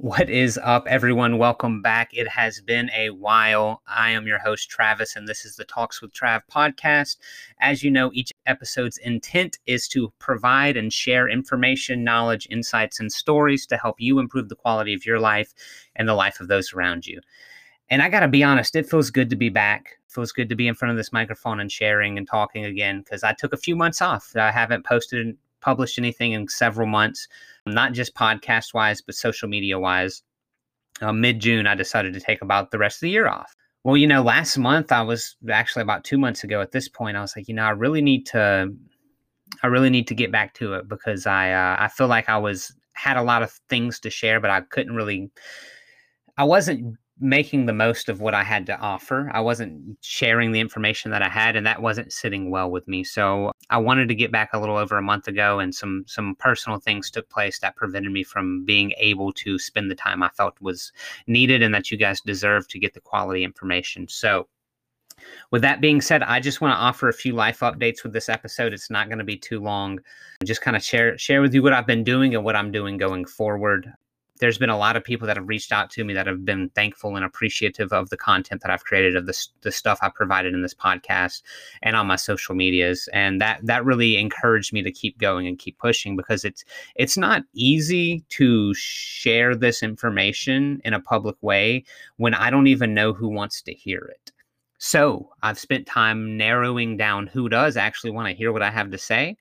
What is up, everyone? Welcome back. It has been a while. I am your host, Travis, and this is the Talks with Trav podcast. As you know, each episode's intent is to provide and share information, knowledge, insights, and stories to help you improve the quality of your life and the life of those around you. And I got to be honest, it feels good to be back. It feels good to be in front of this microphone and sharing and talking again because I took a few months off. I haven't posted, and published anything in several months not just podcast wise, but social media wise. Uh, Mid June, I decided to take about the rest of the year off. Well, you know, last month I was actually about two months ago at this point. I was like, you know, I really need to, I really need to get back to it because I, uh, I feel like I was had a lot of things to share, but I couldn't really, I wasn't making the most of what I had to offer. I wasn't sharing the information that I had, and that wasn't sitting well with me. So I wanted to get back a little over a month ago, and some some personal things took place that prevented me from being able to spend the time I felt was needed, and that you guys deserve to get the quality information. So. With that being said, I just want to offer a few life updates with this episode. It's not going to be too long. Just kind of share share with you what I've been doing and what I'm doing going forward there's been a lot of people that have reached out to me that have been thankful and appreciative of the content that I've created of the, the stuff I provided in this podcast and on my social medias and that that really encouraged me to keep going and keep pushing because it's it's not easy to share this information in a public way when I don't even know who wants to hear it. So, I've spent time narrowing down who does actually want to hear what I have to say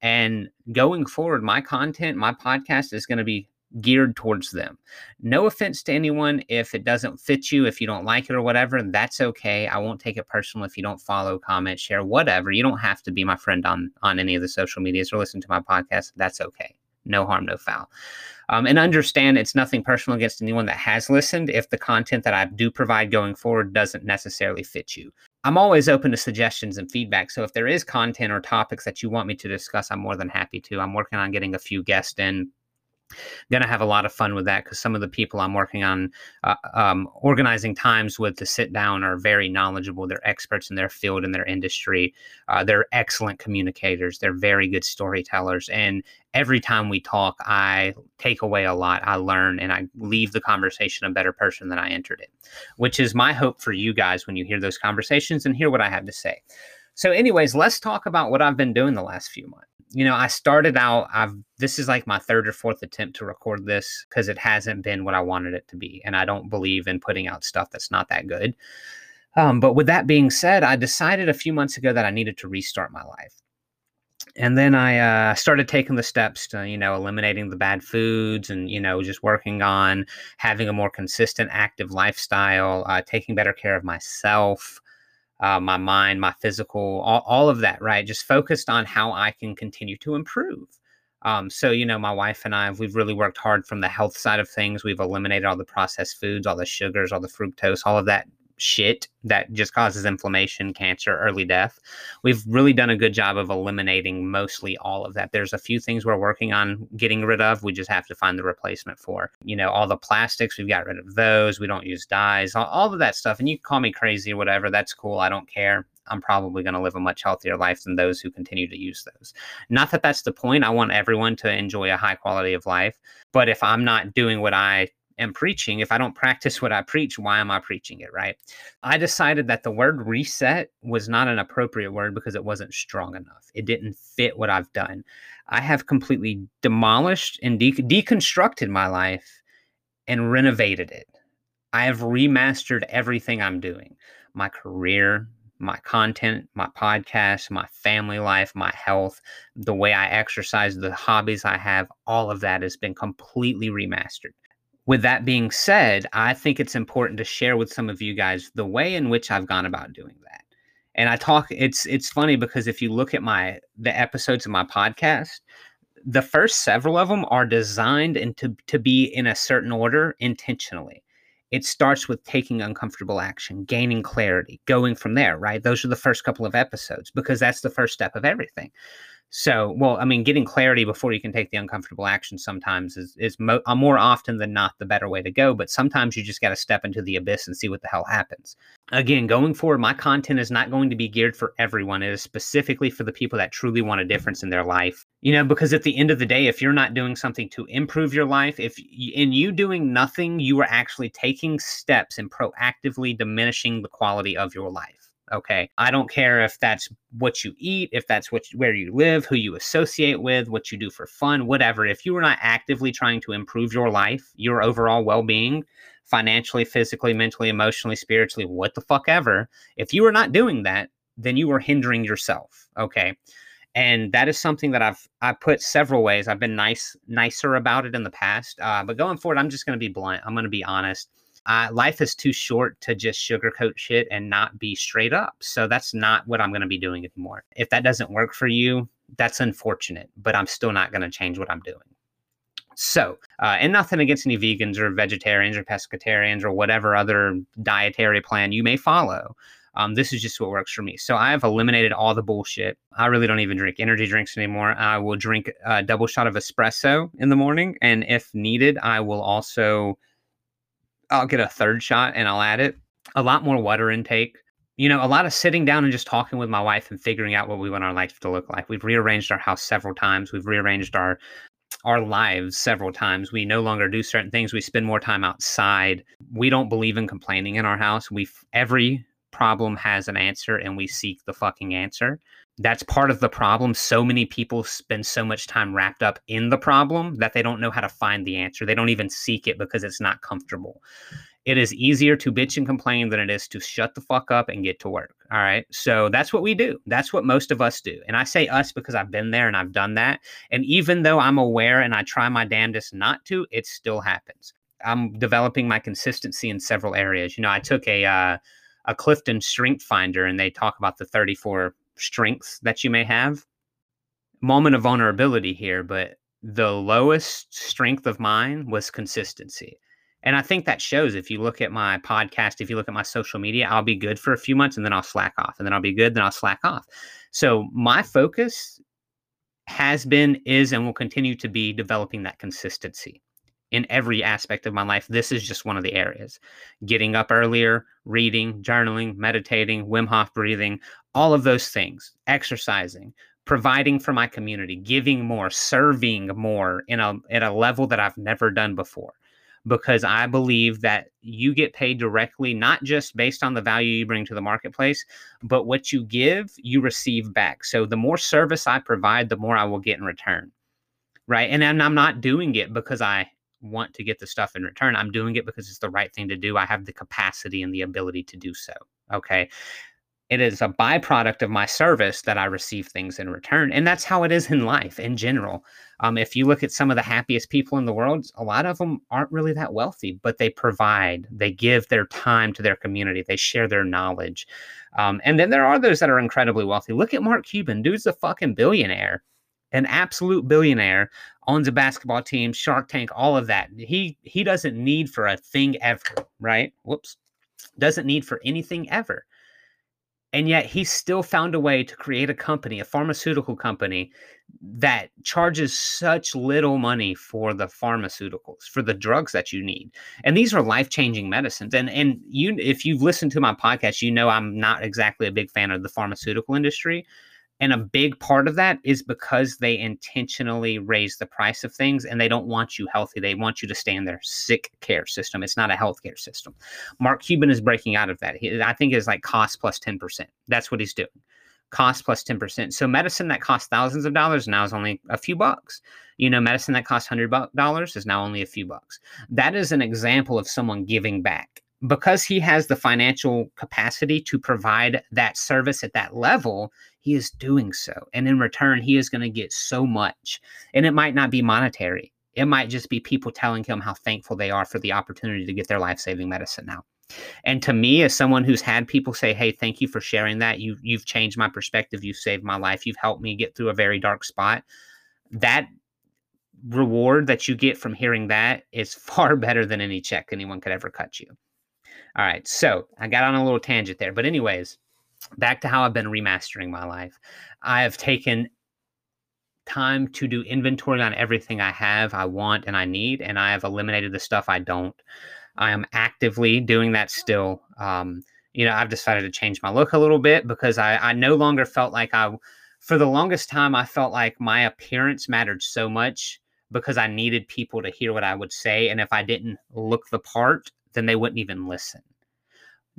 and going forward my content my podcast is going to be geared towards them. No offense to anyone if it doesn't fit you, if you don't like it or whatever, that's okay. I won't take it personal if you don't follow, comment, share, whatever. You don't have to be my friend on on any of the social medias or listen to my podcast. That's okay. No harm, no foul. Um, and understand it's nothing personal against anyone that has listened if the content that I do provide going forward doesn't necessarily fit you. I'm always open to suggestions and feedback. So if there is content or topics that you want me to discuss, I'm more than happy to. I'm working on getting a few guests in going to have a lot of fun with that because some of the people I'm working on uh, um, organizing times with to sit down are very knowledgeable. They're experts in their field in their industry. Uh, they're excellent communicators. They're very good storytellers. And every time we talk, I take away a lot. I learn and I leave the conversation a better person than I entered it, which is my hope for you guys when you hear those conversations and hear what I have to say. So, anyways, let's talk about what I've been doing the last few months you know, I started out, I've, this is like my third or fourth attempt to record this because it hasn't been what I wanted it to be. And I don't believe in putting out stuff that's not that good. Um, but with that being said, I decided a few months ago that I needed to restart my life. And then I uh, started taking the steps to, you know, eliminating the bad foods and, you know, just working on having a more consistent, active lifestyle, uh, taking better care of myself, uh, my mind, my physical, all, all of that, right? Just focused on how I can continue to improve. Um, so, you know, my wife and I, we've really worked hard from the health side of things. We've eliminated all the processed foods, all the sugars, all the fructose, all of that shit that just causes inflammation, cancer, early death. We've really done a good job of eliminating mostly all of that. There's a few things we're working on getting rid of. We just have to find the replacement for. You know, all the plastics, we've got rid of those. We don't use dyes, all, all of that stuff. And you call me crazy or whatever. That's cool. I don't care. I'm probably going to live a much healthier life than those who continue to use those. Not that that's the point. I want everyone to enjoy a high quality of life. But if I'm not doing what I am preaching, if I don't practice what I preach, why am I preaching it, right? I decided that the word reset was not an appropriate word because it wasn't strong enough. It didn't fit what I've done. I have completely demolished and de- deconstructed my life and renovated it. I have remastered everything I'm doing my career, my content, my podcast, my family life, my health, the way I exercise, the hobbies I have, all of that has been completely remastered with that being said, I think it's important to share with some of you guys the way in which I've gone about doing that. And I talk it's it's funny because if you look at my the episodes of my podcast, the first several of them are designed and to, to be in a certain order intentionally. It starts with taking uncomfortable action, gaining clarity, going from there, right? Those are the first couple of episodes because that's the first step of everything. So, well, I mean, getting clarity before you can take the uncomfortable action sometimes is is mo- uh, more often than not the better way to go. But sometimes you just got to step into the abyss and see what the hell happens. Again, going forward, my content is not going to be geared for everyone. It is specifically for the people that truly want a difference in their life. You know, because at the end of the day, if you're not doing something to improve your life, if in you doing nothing, you are actually taking steps and proactively diminishing the quality of your life. Okay. I don't care if that's what you eat, if that's what where you live, who you associate with, what you do for fun, whatever. If you are not actively trying to improve your life, your overall well-being, financially, physically, mentally, emotionally, spiritually, what the fuck ever, if you are not doing that, then you are hindering yourself. Okay. And that is something that I've I put several ways. I've been nice nicer about it in the past, uh, but going forward, I'm just going to be blunt. I'm going to be honest uh, life is too short to just sugarcoat shit and not be straight up. So that's not what I'm going to be doing anymore. If that doesn't work for you, that's unfortunate, but I'm still not going to change what I'm doing. So, uh, and nothing against any vegans or vegetarians or pescatarians or whatever other dietary plan you may follow. Um, this is just what works for me. So I have eliminated all the bullshit. I really don't even drink energy drinks anymore. I will drink a double shot of espresso in the morning, and if needed, I will also I'll get a third shot and I'll add it. A lot more water intake. You know, a lot of sitting down and just talking with my wife and figuring out what we want our life to look like. We've rearranged our house several times. We've rearranged our our lives several times. We no longer do certain things. We spend more time outside. We don't believe in complaining in our house. We every problem has an answer and we seek the fucking answer. That's part of the problem. So many people spend so much time wrapped up in the problem that they don't know how to find the answer. They don't even seek it because it's not comfortable. It is easier to bitch and complain than it is to shut the fuck up and get to work. All right. So that's what we do. That's what most of us do. And I say us because I've been there and I've done that. And even though I'm aware and I try my damnedest not to, it still happens. I'm developing my consistency in several areas. You know, I took a, uh, a Clifton Strength Finder and they talk about the 34 strengths that you may have. Moment of vulnerability here, but the lowest strength of mine was consistency. And I think that shows if you look at my podcast, if you look at my social media, I'll be good for a few months and then I'll slack off. And then I'll be good, then I'll slack off. So my focus has been, is, and will continue to be developing that consistency in every aspect of my life. This is just one of the areas. Getting up earlier, reading, journaling, meditating, Wim Hof breathing, all of those things, exercising, providing for my community, giving more, serving more in a at a level that I've never done before. Because I believe that you get paid directly, not just based on the value you bring to the marketplace, but what you give, you receive back. So the more service I provide, the more I will get in return. Right. And I'm not doing it because I want to get the stuff in return. I'm doing it because it's the right thing to do. I have the capacity and the ability to do so. Okay. It is a byproduct of my service that I receive things in return. And that's how it is in life in general. Um, if you look at some of the happiest people in the world, a lot of them aren't really that wealthy, but they provide, they give their time to their community, they share their knowledge. Um, and then there are those that are incredibly wealthy. Look at Mark Cuban, dude's a fucking billionaire an absolute billionaire owns a basketball team, Shark Tank, all of that. He he doesn't need for a thing ever, right? Whoops. Doesn't need for anything ever. And yet he still found a way to create a company, a pharmaceutical company that charges such little money for the pharmaceuticals, for the drugs that you need. And these are life-changing medicines. And and you if you've listened to my podcast, you know I'm not exactly a big fan of the pharmaceutical industry and a big part of that is because they intentionally raise the price of things and they don't want you healthy. They want you to stay in their sick care system. It's not a healthcare system. Mark Cuban is breaking out of that. He, I think it's like cost plus 10%. That's what he's doing. Cost plus 10%. So medicine that costs thousands of dollars now is only a few bucks. You know, medicine that costs $100 is now only a few bucks. That is an example of someone giving back because he has the financial capacity to provide that service at that level, he is doing so. And in return, he is going to get so much. And it might not be monetary, it might just be people telling him how thankful they are for the opportunity to get their life saving medicine now. And to me, as someone who's had people say, "Hey, thank you for sharing that. You you've changed my perspective. You've saved my life. You've helped me get through a very dark spot." That reward that you get from hearing that is far better than any check anyone could ever cut you. All right, so I got on a little tangent there, but anyways, back to how I've been remastering my life. I have taken time to do inventory on everything I have, I want, and I need, and I have eliminated the stuff I don't. I am actively doing that still. Um, you know, I've decided to change my look a little bit because I, I no longer felt like I, for the longest time, I felt like my appearance mattered so much because I needed people to hear what I would say. And if I didn't look the part, then they wouldn't even listen.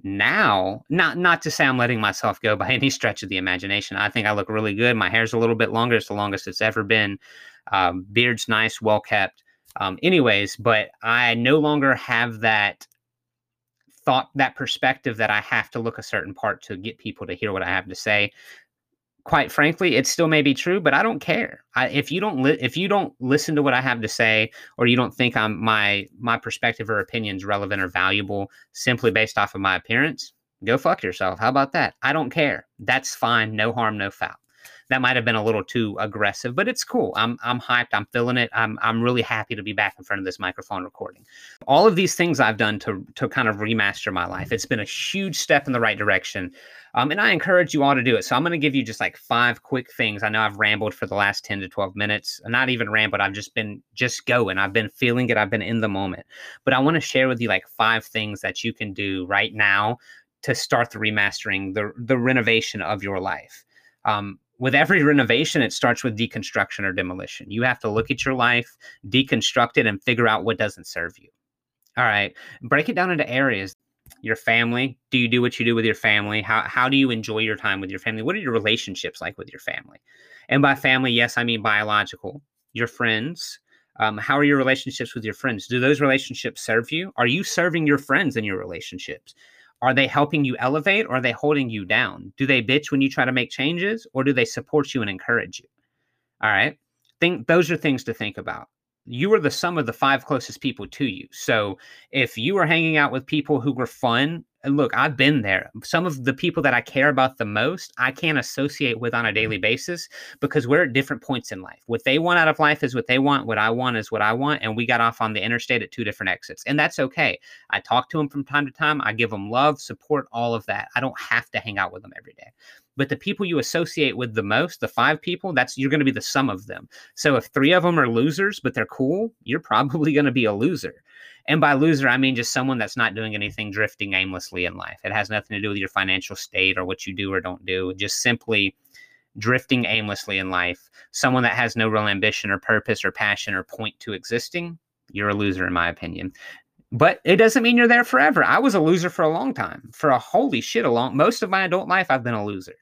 Now, not not to say I'm letting myself go by any stretch of the imagination. I think I look really good. My hair's a little bit longer. It's the longest it's ever been. Um, beard's nice, well kept. Um, anyways, but I no longer have that thought, that perspective that I have to look a certain part to get people to hear what I have to say. Quite frankly, it still may be true, but I don't care. I, if you don't li- if you don't listen to what I have to say, or you don't think I'm my my perspective or opinions relevant or valuable simply based off of my appearance, go fuck yourself. How about that? I don't care. That's fine. No harm, no foul that might have been a little too aggressive, but it's cool. I'm I'm hyped. I'm feeling it. I'm I'm really happy to be back in front of this microphone recording. All of these things I've done to to kind of remaster my life. It's been a huge step in the right direction. Um, and I encourage you all to do it. So I'm going to give you just like five quick things. I know I've rambled for the last 10 to 12 minutes. Not even rambled. I've just been just going. I've been feeling it. I've been in the moment. But I want to share with you like five things that you can do right now to start the remastering, the the renovation of your life. Um, with every renovation, it starts with deconstruction or demolition. You have to look at your life, deconstruct it, and figure out what doesn't serve you. All right. Break it down into areas. Your family. Do you do what you do with your family? How, how do you enjoy your time with your family? What are your relationships like with your family? And by family, yes, I mean biological. Your friends. Um, how are your relationships with your friends? Do those relationships serve you? Are you serving your friends in your relationships? Are they helping you elevate or are they holding you down? Do they bitch when you try to make changes or do they support you and encourage you? All right. Think those are things to think about. You are the sum of the five closest people to you. So if you are hanging out with people who were fun and look, I've been there. Some of the people that I care about the most, I can't associate with on a daily mm-hmm. basis because we're at different points in life. What they want out of life is what they want. What I want is what I want. And we got off on the interstate at two different exits. And that's okay. I talk to them from time to time. I give them love, support, all of that. I don't have to hang out with them every day. But the people you associate with the most, the five people, that's you're going to be the sum of them. So if three of them are losers, but they're cool, you're probably going to be a loser. And by loser, I mean just someone that's not doing anything drifting aimlessly in life. It has nothing to do with your financial state or what you do or don't do. Just simply drifting aimlessly in life. Someone that has no real ambition or purpose or passion or point to existing, you're a loser, in my opinion. But it doesn't mean you're there forever. I was a loser for a long time. For a holy shit, a long most of my adult life, I've been a loser.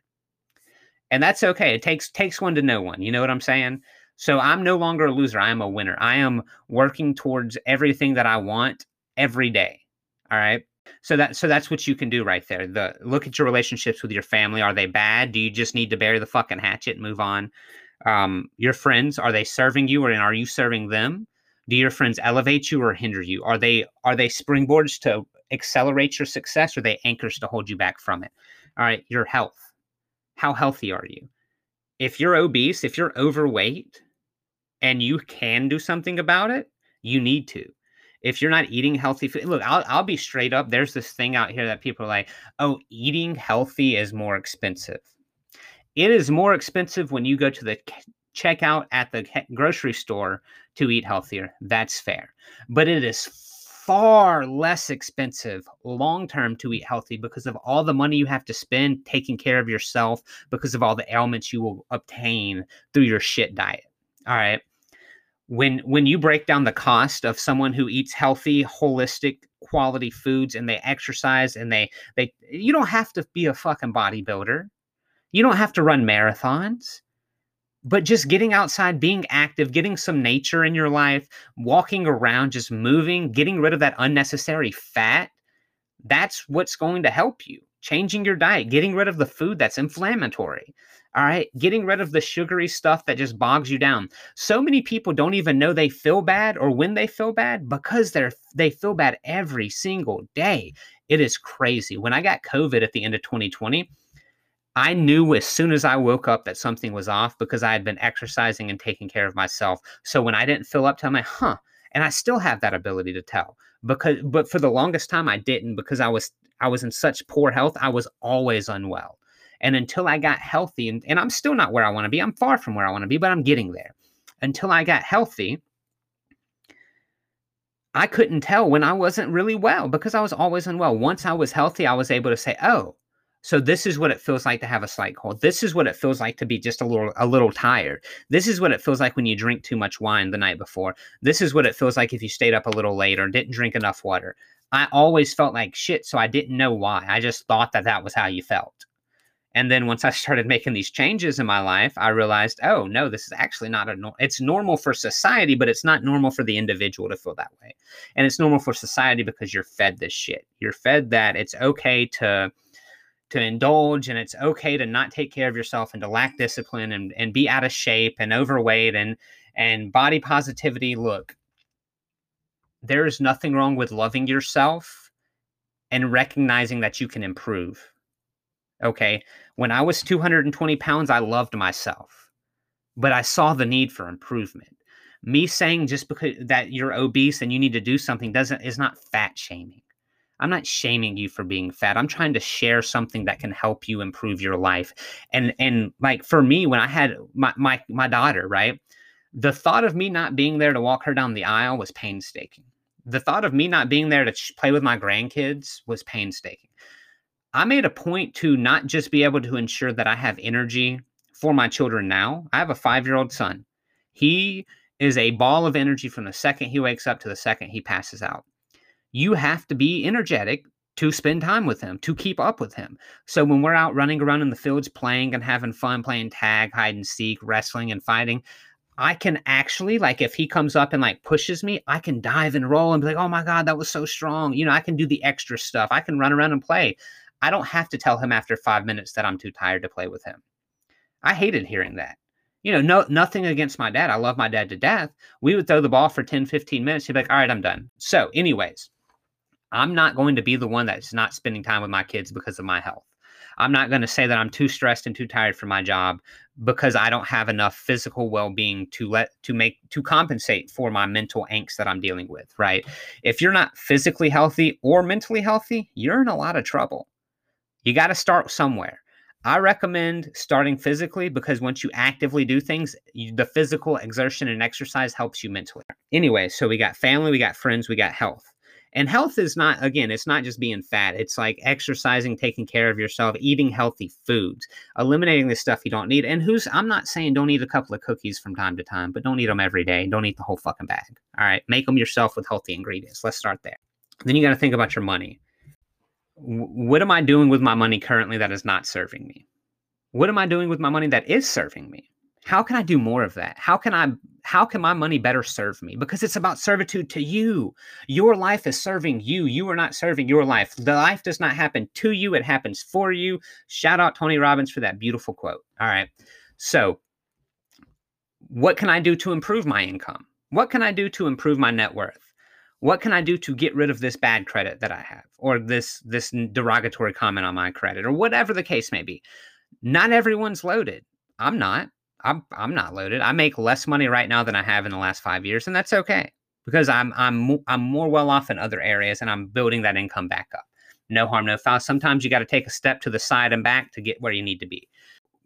And that's okay. It takes takes one to know one. You know what I'm saying? So I'm no longer a loser. I am a winner. I am working towards everything that I want every day. All right. So that so that's what you can do right there. The look at your relationships with your family. Are they bad? Do you just need to bury the fucking hatchet and move on? Um, your friends, are they serving you or are you serving them? Do your friends elevate you or hinder you? Are they are they springboards to accelerate your success or they anchors to hold you back from it? All right, your health. How healthy are you? If you're obese, if you're overweight, and you can do something about it, you need to. If you're not eating healthy food, look, I'll, I'll be straight up. There's this thing out here that people are like, oh, eating healthy is more expensive. It is more expensive when you go to the checkout at the grocery store to eat healthier. That's fair. But it is far less expensive long term to eat healthy because of all the money you have to spend taking care of yourself, because of all the ailments you will obtain through your shit diet. All right. When when you break down the cost of someone who eats healthy, holistic, quality foods and they exercise and they they you don't have to be a fucking bodybuilder. You don't have to run marathons. But just getting outside, being active, getting some nature in your life, walking around, just moving, getting rid of that unnecessary fat, that's what's going to help you. Changing your diet, getting rid of the food that's inflammatory. All right. Getting rid of the sugary stuff that just bogs you down. So many people don't even know they feel bad or when they feel bad because they're they feel bad every single day. It is crazy. When I got COVID at the end of 2020, I knew as soon as I woke up that something was off because I had been exercising and taking care of myself. So when I didn't fill up, I'm like, huh. And I still have that ability to tell because, but for the longest time I didn't because I was I was in such poor health. I was always unwell. And until I got healthy, and, and I'm still not where I want to be, I'm far from where I want to be, but I'm getting there. Until I got healthy, I couldn't tell when I wasn't really well because I was always unwell. Once I was healthy, I was able to say, "Oh, so this is what it feels like to have a slight cold. This is what it feels like to be just a little a little tired. This is what it feels like when you drink too much wine the night before. This is what it feels like if you stayed up a little late or didn't drink enough water." I always felt like shit, so I didn't know why. I just thought that that was how you felt. And then once I started making these changes in my life, I realized, oh no, this is actually not a no- it's normal for society, but it's not normal for the individual to feel that way. And it's normal for society because you're fed this shit. You're fed that it's okay to to indulge and it's okay to not take care of yourself and to lack discipline and, and be out of shape and overweight and and body positivity. Look, there is nothing wrong with loving yourself and recognizing that you can improve. Okay. When I was 220 pounds, I loved myself, but I saw the need for improvement. Me saying just because that you're obese and you need to do something doesn't is not fat shaming. I'm not shaming you for being fat. I'm trying to share something that can help you improve your life. And and like for me, when I had my my my daughter, right? The thought of me not being there to walk her down the aisle was painstaking. The thought of me not being there to play with my grandkids was painstaking. I made a point to not just be able to ensure that I have energy for my children now. I have a five year old son. He is a ball of energy from the second he wakes up to the second he passes out. You have to be energetic to spend time with him, to keep up with him. So when we're out running around in the fields playing and having fun, playing tag, hide and seek, wrestling and fighting, I can actually like if he comes up and like pushes me, I can dive and roll and be like, "Oh my god, that was so strong." You know, I can do the extra stuff. I can run around and play. I don't have to tell him after five minutes that I'm too tired to play with him. I hated hearing that. You know, no nothing against my dad. I love my dad to death. We would throw the ball for 10, 15 minutes. He'd be like, all right, I'm done. So, anyways, I'm not going to be the one that's not spending time with my kids because of my health. I'm not going to say that I'm too stressed and too tired for my job because I don't have enough physical well-being to let to make to compensate for my mental angst that I'm dealing with, right? If you're not physically healthy or mentally healthy, you're in a lot of trouble. You got to start somewhere. I recommend starting physically because once you actively do things, you, the physical exertion and exercise helps you mentally. Anyway, so we got family, we got friends, we got health. And health is not, again, it's not just being fat. It's like exercising, taking care of yourself, eating healthy foods, eliminating the stuff you don't need. And who's, I'm not saying don't eat a couple of cookies from time to time, but don't eat them every day. Don't eat the whole fucking bag. All right. Make them yourself with healthy ingredients. Let's start there. Then you got to think about your money what am I doing with my money currently that is not serving me? What am I doing with my money that is serving me? How can I do more of that? How can I how can my money better serve me? Because it's about servitude to you. Your life is serving you. You are not serving your life. The life does not happen to you, it happens for you. Shout out Tony Robbins for that beautiful quote. All right. So, what can I do to improve my income? What can I do to improve my net worth? What can i do to get rid of this bad credit that i have or this this derogatory comment on my credit or whatever the case may be? Not everyone's loaded. I'm not. I'm i'm not loaded. I make less money right now than i have in the last 5 years and that's okay because i'm i'm i'm more well off in other areas and i'm building that income back up. No harm no foul. Sometimes you got to take a step to the side and back to get where you need to be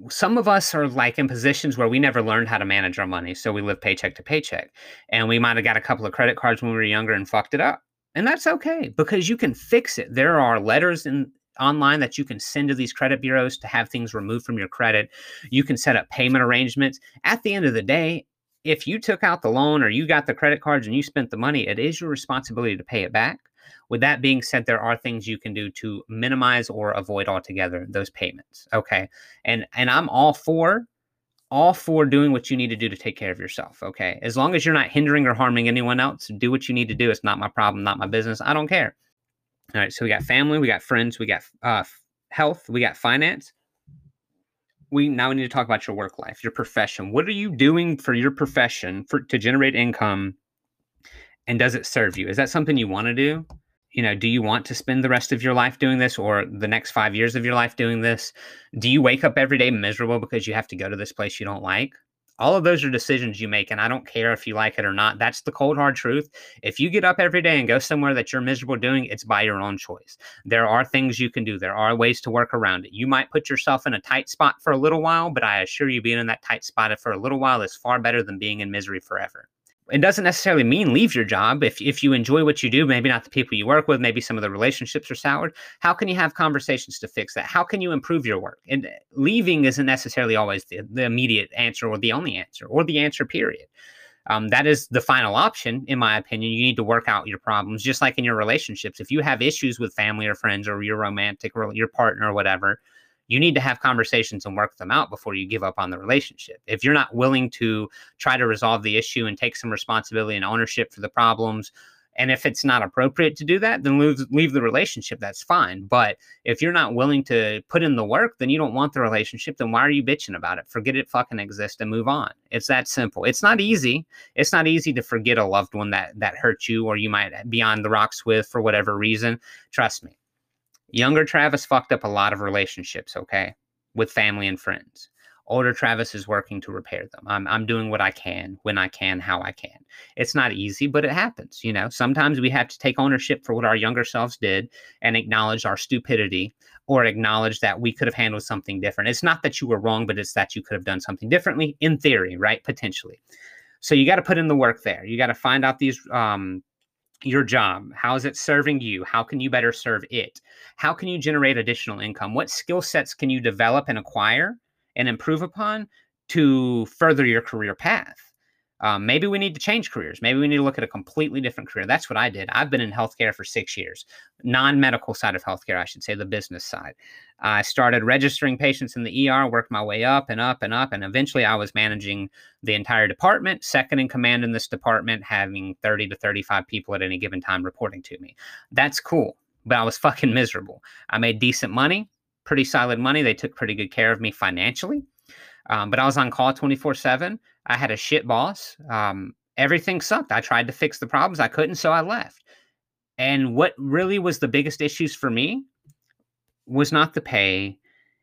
some of us are like in positions where we never learned how to manage our money. So we live paycheck to paycheck. And we might have got a couple of credit cards when we were younger and fucked it up. And that's okay because you can fix it. There are letters in online that you can send to these credit bureaus to have things removed from your credit. You can set up payment arrangements. At the end of the day, if you took out the loan or you got the credit cards and you spent the money, it is your responsibility to pay it back. With that being said, there are things you can do to minimize or avoid altogether those payments. Okay. And and I'm all for all for doing what you need to do to take care of yourself. Okay. As long as you're not hindering or harming anyone else, do what you need to do. It's not my problem, not my business. I don't care. All right. So we got family, we got friends, we got uh, health, we got finance. We now we need to talk about your work life, your profession. What are you doing for your profession for to generate income? And does it serve you? Is that something you want to do? You know, do you want to spend the rest of your life doing this or the next five years of your life doing this? Do you wake up every day miserable because you have to go to this place you don't like? All of those are decisions you make, and I don't care if you like it or not. That's the cold hard truth. If you get up every day and go somewhere that you're miserable doing, it's by your own choice. There are things you can do, there are ways to work around it. You might put yourself in a tight spot for a little while, but I assure you, being in that tight spot for a little while is far better than being in misery forever it doesn't necessarily mean leave your job. If, if you enjoy what you do maybe not the people you work with maybe some of the relationships are soured how can you have conversations to fix that? How can you improve your work? And leaving isn't necessarily always the, the immediate answer or the only answer or the answer period. Um, that is the final option in my opinion. You need to work out your problems just like in your relationships. If you have issues with family or friends or your romantic or your partner or whatever you need to have conversations and work them out before you give up on the relationship. If you're not willing to try to resolve the issue and take some responsibility and ownership for the problems, and if it's not appropriate to do that, then leave, leave the relationship. That's fine. But if you're not willing to put in the work, then you don't want the relationship. Then why are you bitching about it? Forget it fucking exists and move on. It's that simple. It's not easy. It's not easy to forget a loved one that that hurt you or you might be on the rocks with for whatever reason. Trust me. Younger Travis fucked up a lot of relationships, okay, with family and friends. Older Travis is working to repair them. I'm, I'm doing what I can, when I can, how I can. It's not easy, but it happens. You know, sometimes we have to take ownership for what our younger selves did and acknowledge our stupidity or acknowledge that we could have handled something different. It's not that you were wrong, but it's that you could have done something differently in theory, right? Potentially. So you got to put in the work there. You got to find out these um, your job? How is it serving you? How can you better serve it? How can you generate additional income? What skill sets can you develop and acquire and improve upon to further your career path um, maybe we need to change careers. Maybe we need to look at a completely different career. That's what I did. I've been in healthcare for six years, non medical side of healthcare, I should say, the business side. I started registering patients in the ER, worked my way up and up and up, and eventually I was managing the entire department, second in command in this department, having 30 to 35 people at any given time reporting to me. That's cool, but I was fucking miserable. I made decent money, pretty solid money. They took pretty good care of me financially. Um, but I was on call 24 7. I had a shit boss. Um, everything sucked. I tried to fix the problems. I couldn't, so I left. And what really was the biggest issues for me was not the pay,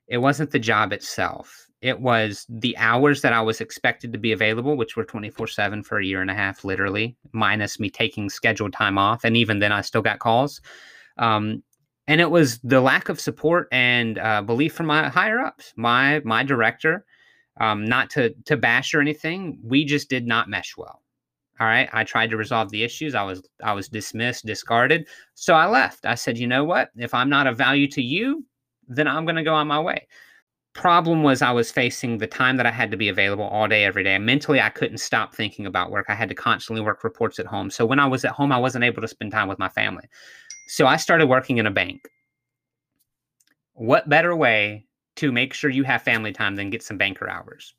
it wasn't the job itself. It was the hours that I was expected to be available, which were 24 7 for a year and a half, literally, minus me taking scheduled time off. And even then, I still got calls. Um, and it was the lack of support and uh, belief from my higher ups. My my director um, not to to bash or anything. We just did not mesh well. All right. I tried to resolve the issues. I was I was dismissed, discarded. So I left. I said, you know what? If I'm not of value to you, then I'm gonna go on my way. Problem was I was facing the time that I had to be available all day, every day. Mentally, I couldn't stop thinking about work. I had to constantly work reports at home. So when I was at home, I wasn't able to spend time with my family. So I started working in a bank. What better way to make sure you have family time, then get some banker hours.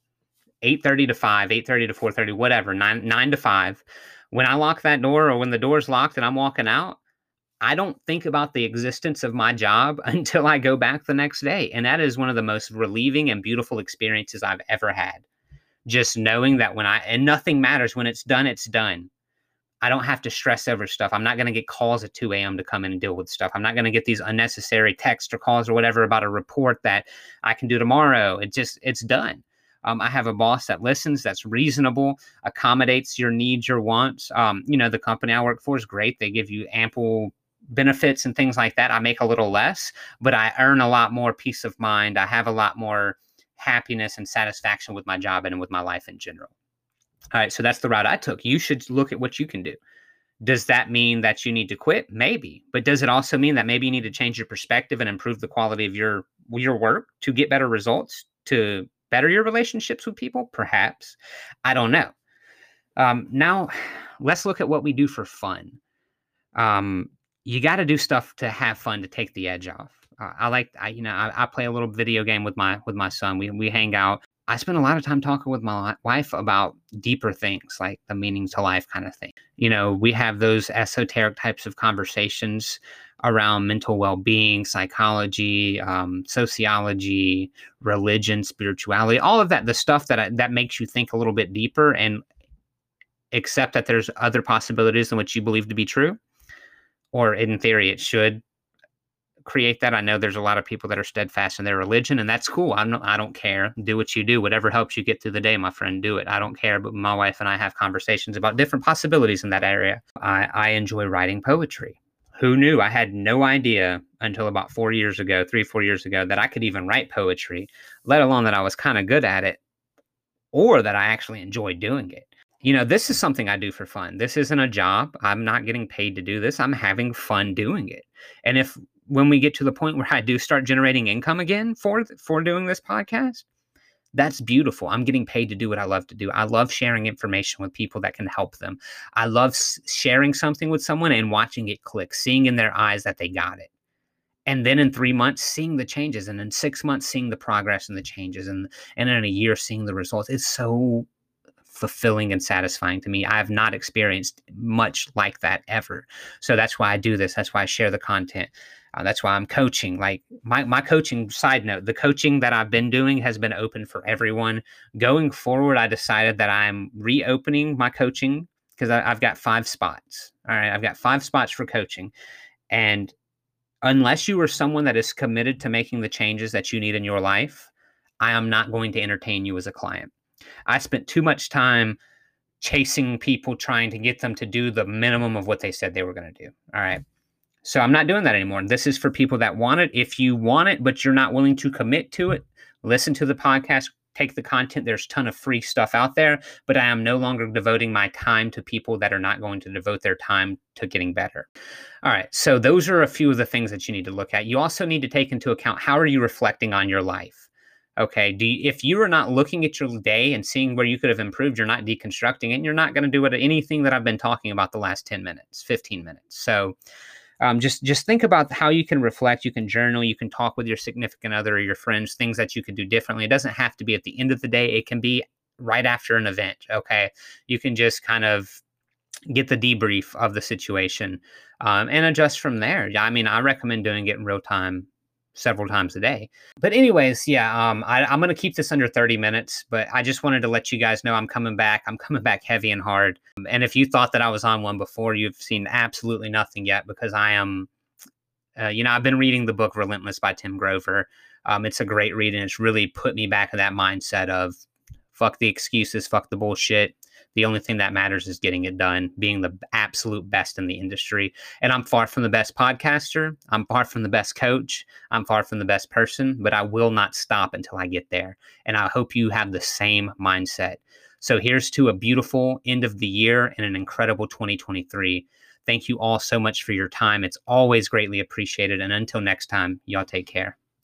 8:30 to 5, 8:30 to 4:30, whatever, 9 9 to 5. When I lock that door or when the door's locked and I'm walking out, I don't think about the existence of my job until I go back the next day. And that is one of the most relieving and beautiful experiences I've ever had. Just knowing that when I and nothing matters when it's done, it's done. I don't have to stress over stuff. I'm not going to get calls at 2 a.m. to come in and deal with stuff. I'm not going to get these unnecessary texts or calls or whatever about a report that I can do tomorrow. It just, it's done. Um, I have a boss that listens, that's reasonable, accommodates your needs, your wants. Um, you know, the company I work for is great. They give you ample benefits and things like that. I make a little less, but I earn a lot more peace of mind. I have a lot more happiness and satisfaction with my job and with my life in general. All right, so that's the route I took. You should look at what you can do. Does that mean that you need to quit? Maybe. But does it also mean that maybe you need to change your perspective and improve the quality of your your work to get better results, to better your relationships with people? Perhaps. I don't know. Um, now, let's look at what we do for fun. Um, you got to do stuff to have fun to take the edge off. Uh, I like, I, you know, I, I, play a little video game with my with my son. We we hang out. I spend a lot of time talking with my wife about deeper things like the meaning to life kind of thing. You know, we have those esoteric types of conversations around mental well being, psychology, um, sociology, religion, spirituality, all of that, the stuff that, that makes you think a little bit deeper and accept that there's other possibilities than what you believe to be true, or in theory, it should create that. I know there's a lot of people that are steadfast in their religion, and that's cool. I'm I don't care. Do what you do. Whatever helps you get through the day, my friend, do it. I don't care. But my wife and I have conversations about different possibilities in that area. I, I enjoy writing poetry. Who knew? I had no idea until about four years ago, three, four years ago, that I could even write poetry, let alone that I was kind of good at it or that I actually enjoyed doing it you know, this is something I do for fun. This isn't a job. I'm not getting paid to do this. I'm having fun doing it. And if when we get to the point where I do start generating income again for for doing this podcast, that's beautiful. I'm getting paid to do what I love to do. I love sharing information with people that can help them. I love sharing something with someone and watching it click, seeing in their eyes that they got it. And then in three months, seeing the changes, and in six months, seeing the progress and the changes, and and in a year, seeing the results. It's so fulfilling and satisfying to me. I have not experienced much like that ever. So that's why I do this. That's why I share the content. Uh, that's why I'm coaching. Like my, my coaching side note, the coaching that I've been doing has been open for everyone. Going forward, I decided that I'm reopening my coaching because I've got five spots. All right. I've got five spots for coaching. And unless you are someone that is committed to making the changes that you need in your life, I am not going to entertain you as a client. I spent too much time chasing people trying to get them to do the minimum of what they said they were going to do. All right. So I'm not doing that anymore. This is for people that want it. If you want it, but you're not willing to commit to it, listen to the podcast, take the content. There's a ton of free stuff out there, but I am no longer devoting my time to people that are not going to devote their time to getting better. All right. So those are a few of the things that you need to look at. You also need to take into account how are you reflecting on your life? Okay. Do you, if you are not looking at your day and seeing where you could have improved, you're not deconstructing it. You're not going to do it anything that I've been talking about the last 10 minutes, 15 minutes. So um, just just think about how you can reflect. You can journal. You can talk with your significant other or your friends. Things that you could do differently. It doesn't have to be at the end of the day. It can be right after an event. Okay. You can just kind of get the debrief of the situation um, and adjust from there. I mean, I recommend doing it in real time several times a day. But anyways, yeah, um, I, I'm gonna keep this under 30 minutes, but I just wanted to let you guys know I'm coming back. I'm coming back heavy and hard. And if you thought that I was on one before, you've seen absolutely nothing yet because I am. Uh, you know, I've been reading the book Relentless by Tim Grover. Um, it's a great read, and it's really put me back in that mindset of fuck the excuses, fuck the bullshit. The only thing that matters is getting it done, being the absolute best in the industry. And I'm far from the best podcaster. I'm far from the best coach. I'm far from the best person, but I will not stop until I get there. And I hope you have the same mindset. So here's to a beautiful end of the year and an incredible 2023. Thank you all so much for your time. It's always greatly appreciated. And until next time, y'all take care.